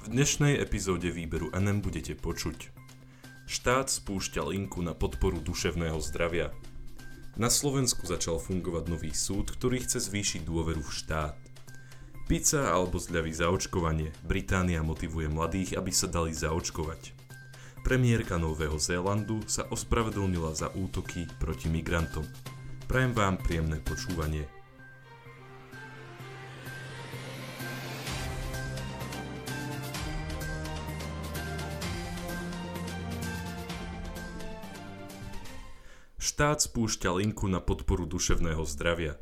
V dnešnej epizóde výberu NM budete počuť. Štát spúšťa linku na podporu duševného zdravia. Na Slovensku začal fungovať nový súd, ktorý chce zvýšiť dôveru v štát. Pizza alebo zľavy za očkovanie. Británia motivuje mladých, aby sa dali zaočkovať. Premiérka Nového Zélandu sa ospravedlnila za útoky proti migrantom. Prajem vám príjemné počúvanie. Štát spúšťa linku na podporu duševného zdravia.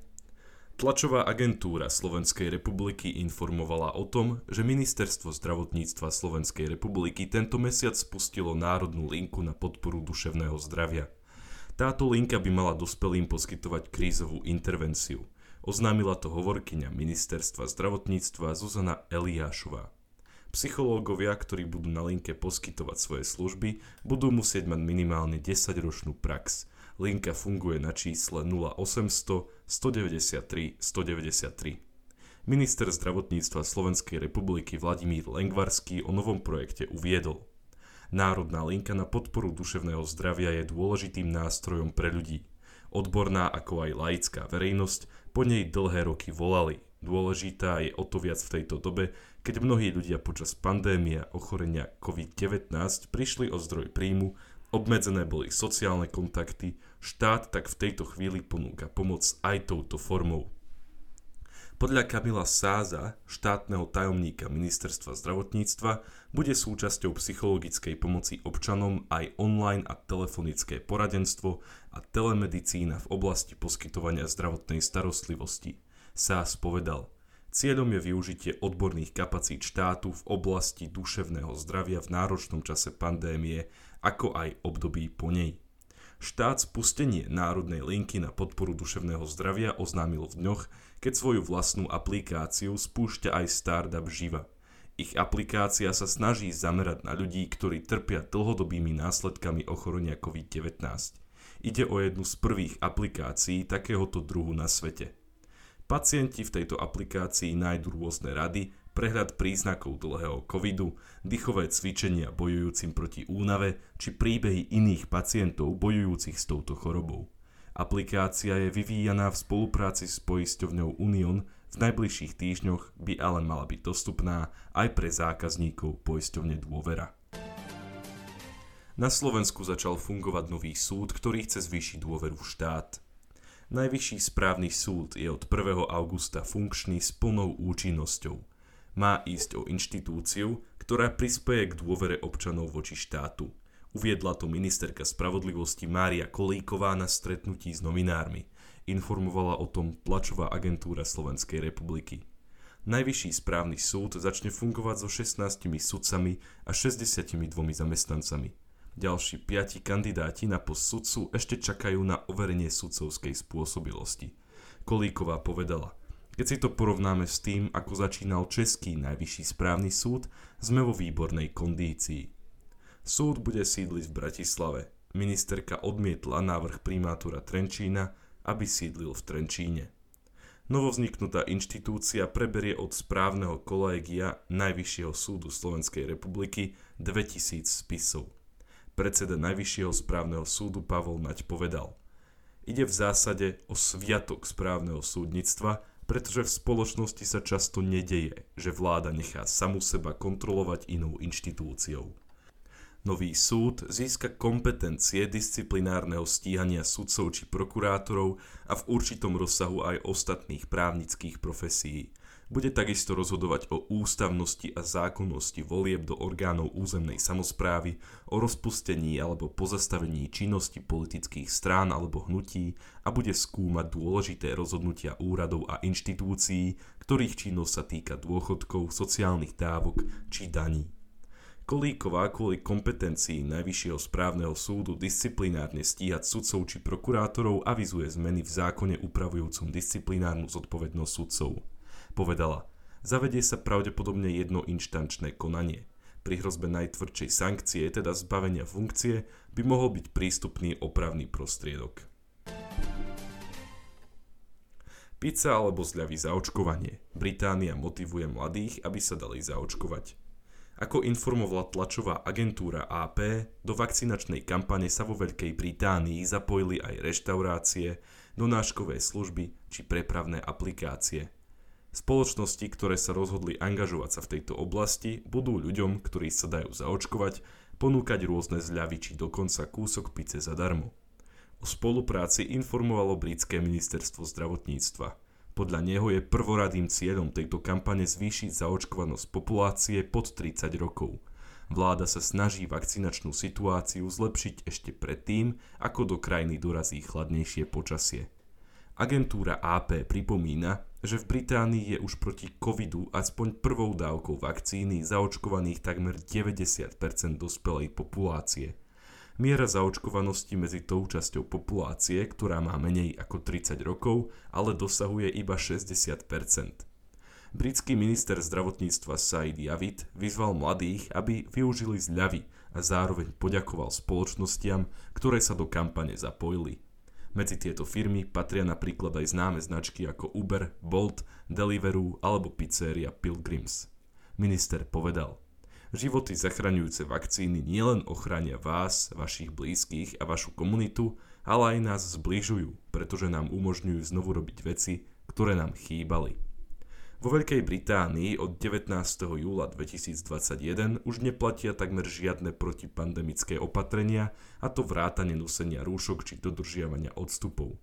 Tlačová agentúra Slovenskej republiky informovala o tom, že Ministerstvo zdravotníctva Slovenskej republiky tento mesiac spustilo národnú linku na podporu duševného zdravia. Táto linka by mala dospelým poskytovať krízovú intervenciu. Oznámila to hovorkyňa Ministerstva zdravotníctva Zuzana Eliášová. Psychológovia, ktorí budú na linke poskytovať svoje služby, budú musieť mať minimálne 10-ročnú prax – Linka funguje na čísle 0800 193 193. Minister zdravotníctva Slovenskej republiky Vladimír Lengvarský o novom projekte uviedol. Národná linka na podporu duševného zdravia je dôležitým nástrojom pre ľudí. Odborná ako aj laická verejnosť po nej dlhé roky volali. Dôležitá je o to viac v tejto dobe, keď mnohí ľudia počas pandémie ochorenia COVID-19 prišli o zdroj príjmu Obmedzené boli sociálne kontakty, štát tak v tejto chvíli ponúka pomoc aj touto formou. Podľa Kamila Sáza, štátneho tajomníka Ministerstva zdravotníctva, bude súčasťou psychologickej pomoci občanom aj online a telefonické poradenstvo a telemedicína v oblasti poskytovania zdravotnej starostlivosti. Sáz povedal, cieľom je využitie odborných kapacít štátu v oblasti duševného zdravia v náročnom čase pandémie ako aj období po nej. Štát spustenie Národnej linky na podporu duševného zdravia oznámil v dňoch, keď svoju vlastnú aplikáciu spúšťa aj startup Živa. Ich aplikácia sa snaží zamerať na ľudí, ktorí trpia dlhodobými následkami ochorenia COVID-19. Ide o jednu z prvých aplikácií takéhoto druhu na svete. Pacienti v tejto aplikácii nájdú rôzne rady, prehľad príznakov dlhého covidu, dýchové cvičenia bojujúcim proti únave či príbehy iných pacientov bojujúcich s touto chorobou. Aplikácia je vyvíjaná v spolupráci s poisťovňou Union, v najbližších týždňoch by ale mala byť dostupná aj pre zákazníkov poisťovne Dôvera. Na Slovensku začal fungovať nový súd, ktorý chce zvýšiť dôveru v štát. Najvyšší správny súd je od 1. augusta funkčný s plnou účinnosťou – má ísť o inštitúciu, ktorá prispieje k dôvere občanov voči štátu. Uviedla to ministerka spravodlivosti Mária Kolíková na stretnutí s novinármi. Informovala o tom tlačová agentúra Slovenskej republiky. Najvyšší správny súd začne fungovať so 16 sudcami a 62 zamestnancami. Ďalší piati kandidáti na post sudcu ešte čakajú na overenie sudcovskej spôsobilosti. Kolíková povedala – keď si to porovnáme s tým, ako začínal Český najvyšší správny súd, sme vo výbornej kondícii. Súd bude sídliť v Bratislave. Ministerka odmietla návrh primátora Trenčína, aby sídlil v Trenčíne. Novovzniknutá inštitúcia preberie od správneho kolégia Najvyššieho súdu Slovenskej republiky 2000 spisov. Predseda Najvyššieho správneho súdu Pavol Naď povedal Ide v zásade o sviatok správneho súdnictva, pretože v spoločnosti sa často nedeje, že vláda nechá samu seba kontrolovať inou inštitúciou. Nový súd získa kompetencie disciplinárneho stíhania sudcov či prokurátorov a v určitom rozsahu aj ostatných právnických profesí. Bude takisto rozhodovať o ústavnosti a zákonnosti volieb do orgánov územnej samozprávy, o rozpustení alebo pozastavení činnosti politických strán alebo hnutí a bude skúmať dôležité rozhodnutia úradov a inštitúcií, ktorých činnosť sa týka dôchodkov, sociálnych dávok či daní. Kolíková kvôli kompetencii Najvyššieho správneho súdu disciplinárne stíhať sudcov či prokurátorov avizuje zmeny v zákone upravujúcom disciplinárnu zodpovednosť sudcov povedala, zavedie sa pravdepodobne jednoinštančné konanie. Pri hrozbe najtvrdšej sankcie, teda zbavenia funkcie, by mohol byť prístupný opravný prostriedok. Pizza alebo zľavy za očkovanie. Británia motivuje mladých, aby sa dali zaočkovať. Ako informovala tlačová agentúra AP, do vakcinačnej kampane sa vo Veľkej Británii zapojili aj reštaurácie, donáškové služby či prepravné aplikácie. Spoločnosti, ktoré sa rozhodli angažovať sa v tejto oblasti, budú ľuďom, ktorí sa dajú zaočkovať, ponúkať rôzne zľavy či dokonca kúsok pice zadarmo. O spolupráci informovalo britské ministerstvo zdravotníctva – podľa neho je prvoradým cieľom tejto kampane zvýšiť zaočkovanosť populácie pod 30 rokov. Vláda sa snaží vakcinačnú situáciu zlepšiť ešte predtým, ako do krajiny dorazí chladnejšie počasie. Agentúra AP pripomína, že v Británii je už proti covidu aspoň prvou dávkou vakcíny zaočkovaných takmer 90% dospelej populácie – Miera zaočkovanosti medzi tou časťou populácie, ktorá má menej ako 30 rokov, ale dosahuje iba 60% Britský minister zdravotníctva Said Javid vyzval mladých, aby využili zľavy a zároveň poďakoval spoločnostiam, ktoré sa do kampane zapojili. Medzi tieto firmy patria napríklad aj známe značky ako Uber, Bolt, Deliveroo alebo pizzeria Pilgrims. Minister povedal – Životy zachraňujúce vakcíny nielen ochránia vás, vašich blízkych a vašu komunitu, ale aj nás zbližujú, pretože nám umožňujú znovu robiť veci, ktoré nám chýbali. Vo Veľkej Británii od 19. júla 2021 už neplatia takmer žiadne protipandemické opatrenia, a to vrátane nosenia rúšok či dodržiavania odstupov.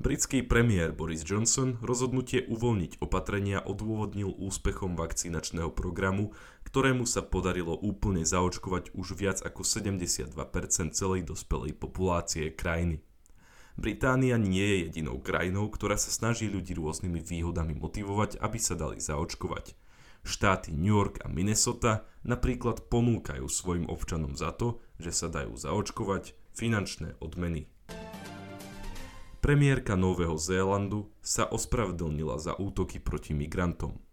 Britský premiér Boris Johnson rozhodnutie uvoľniť opatrenia odôvodnil úspechom vakcinačného programu, ktorému sa podarilo úplne zaočkovať už viac ako 72% celej dospelej populácie krajiny. Británia nie je jedinou krajinou, ktorá sa snaží ľudí rôznymi výhodami motivovať, aby sa dali zaočkovať. Štáty New York a Minnesota napríklad ponúkajú svojim občanom za to, že sa dajú zaočkovať finančné odmeny. Premiérka Nového Zélandu sa ospravedlnila za útoky proti migrantom.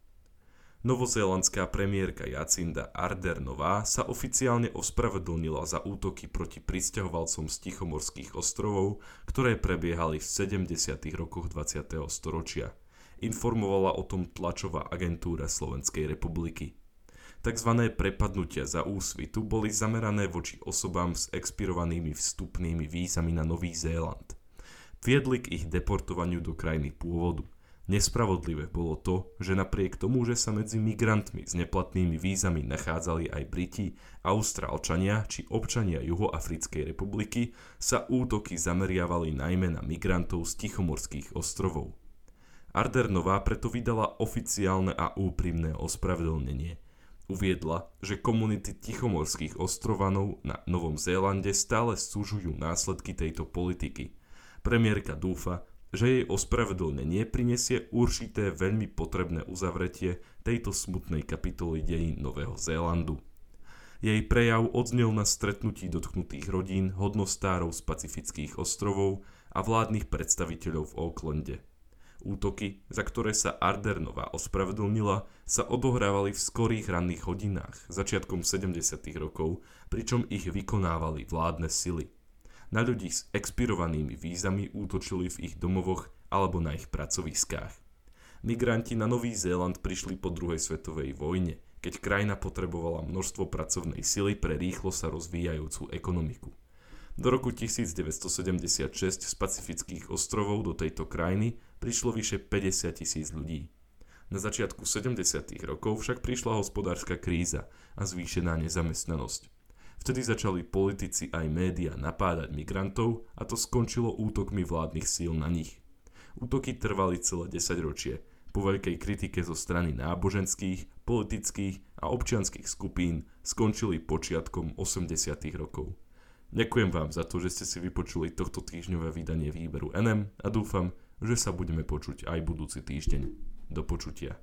Novozélandská premiérka Jacinda Ardernová sa oficiálne ospravedlnila za útoky proti pristahovalcom z Tichomorských ostrovov, ktoré prebiehali v 70. rokoch 20. storočia. Informovala o tom tlačová agentúra Slovenskej republiky. Takzvané prepadnutia za úsvitu boli zamerané voči osobám s expirovanými vstupnými vízami na Nový Zéland – viedli k ich deportovaniu do krajiny pôvodu. Nespravodlivé bolo to, že napriek tomu, že sa medzi migrantmi s neplatnými vízami nachádzali aj Briti, Austrálčania či občania Juhoafrickej republiky, sa útoky zameriavali najmä na migrantov z Tichomorských ostrovov. Ardernová preto vydala oficiálne a úprimné ospravedlnenie. Uviedla, že komunity Tichomorských ostrovanov na Novom Zélande stále súžujú následky tejto politiky – Premiérka dúfa, že jej ospravedlnenie prinesie určité veľmi potrebné uzavretie tejto smutnej kapitoly dejín Nového Zélandu. Jej prejav odznel na stretnutí dotknutých rodín, hodnostárov z Pacifických ostrovov a vládnych predstaviteľov v Aucklande. Útoky, za ktoré sa Ardernová ospravedlnila, sa odohrávali v skorých ranných hodinách, začiatkom 70. rokov, pričom ich vykonávali vládne sily – na ľudí s expirovanými vízami útočili v ich domovoch alebo na ich pracoviskách. Migranti na Nový Zéland prišli po druhej svetovej vojne, keď krajina potrebovala množstvo pracovnej sily pre rýchlo sa rozvíjajúcu ekonomiku. Do roku 1976 z pacifických ostrovov do tejto krajiny prišlo vyše 50 tisíc ľudí. Na začiatku 70. rokov však prišla hospodárska kríza a zvýšená nezamestnanosť. Vtedy začali politici aj média napádať migrantov a to skončilo útokmi vládnych síl na nich. Útoky trvali celé 10 ročie, po veľkej kritike zo strany náboženských, politických a občianských skupín skončili počiatkom 80. rokov. Ďakujem vám za to, že ste si vypočuli tohto týždňové vydanie výberu NM a dúfam, že sa budeme počuť aj budúci týždeň. Do počutia.